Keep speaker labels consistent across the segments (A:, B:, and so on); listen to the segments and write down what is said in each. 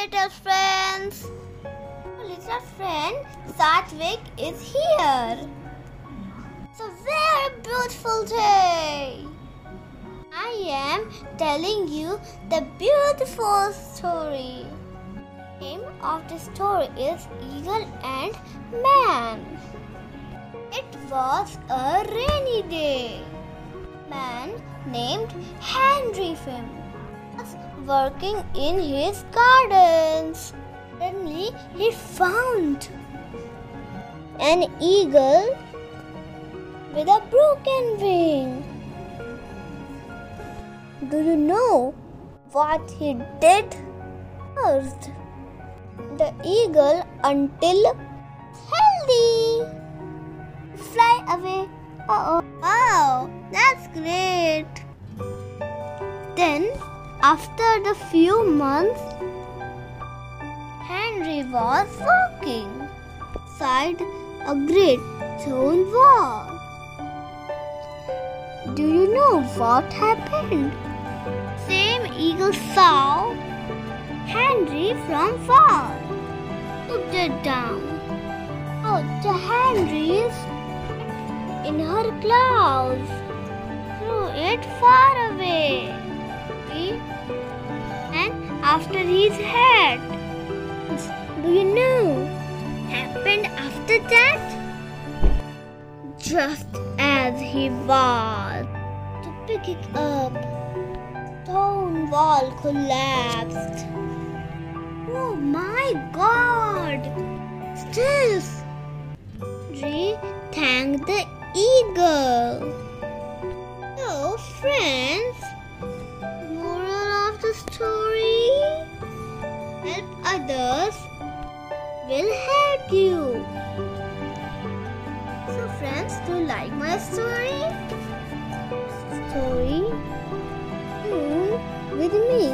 A: little friends. Little friend Satvik is here. It's a very beautiful day. I am telling you the beautiful story. The name of the story is Eagle and Man. It was a rainy day. Man named Henry Fim working in his gardens. Suddenly, he found an eagle with a broken wing. Do you know what he did first? The eagle until healthy fly away. Oh. Wow, that's great. Then, after the few months, Henry was walking beside a great stone wall. Do you know what happened? Same eagle saw Henry from far. Looked it down. Oh, the Henry's in her claws. Threw it far away. After his head. Do you know? Happened after that? Just as he was to pick it up, stone wall collapsed. Oh my god! Still, Henry thanked the eagle. So, friends, moral of the story will help you. So, friends, do you like my story? Story soon with me.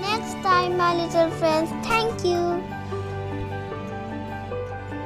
A: Next time, my little friends. Thank you.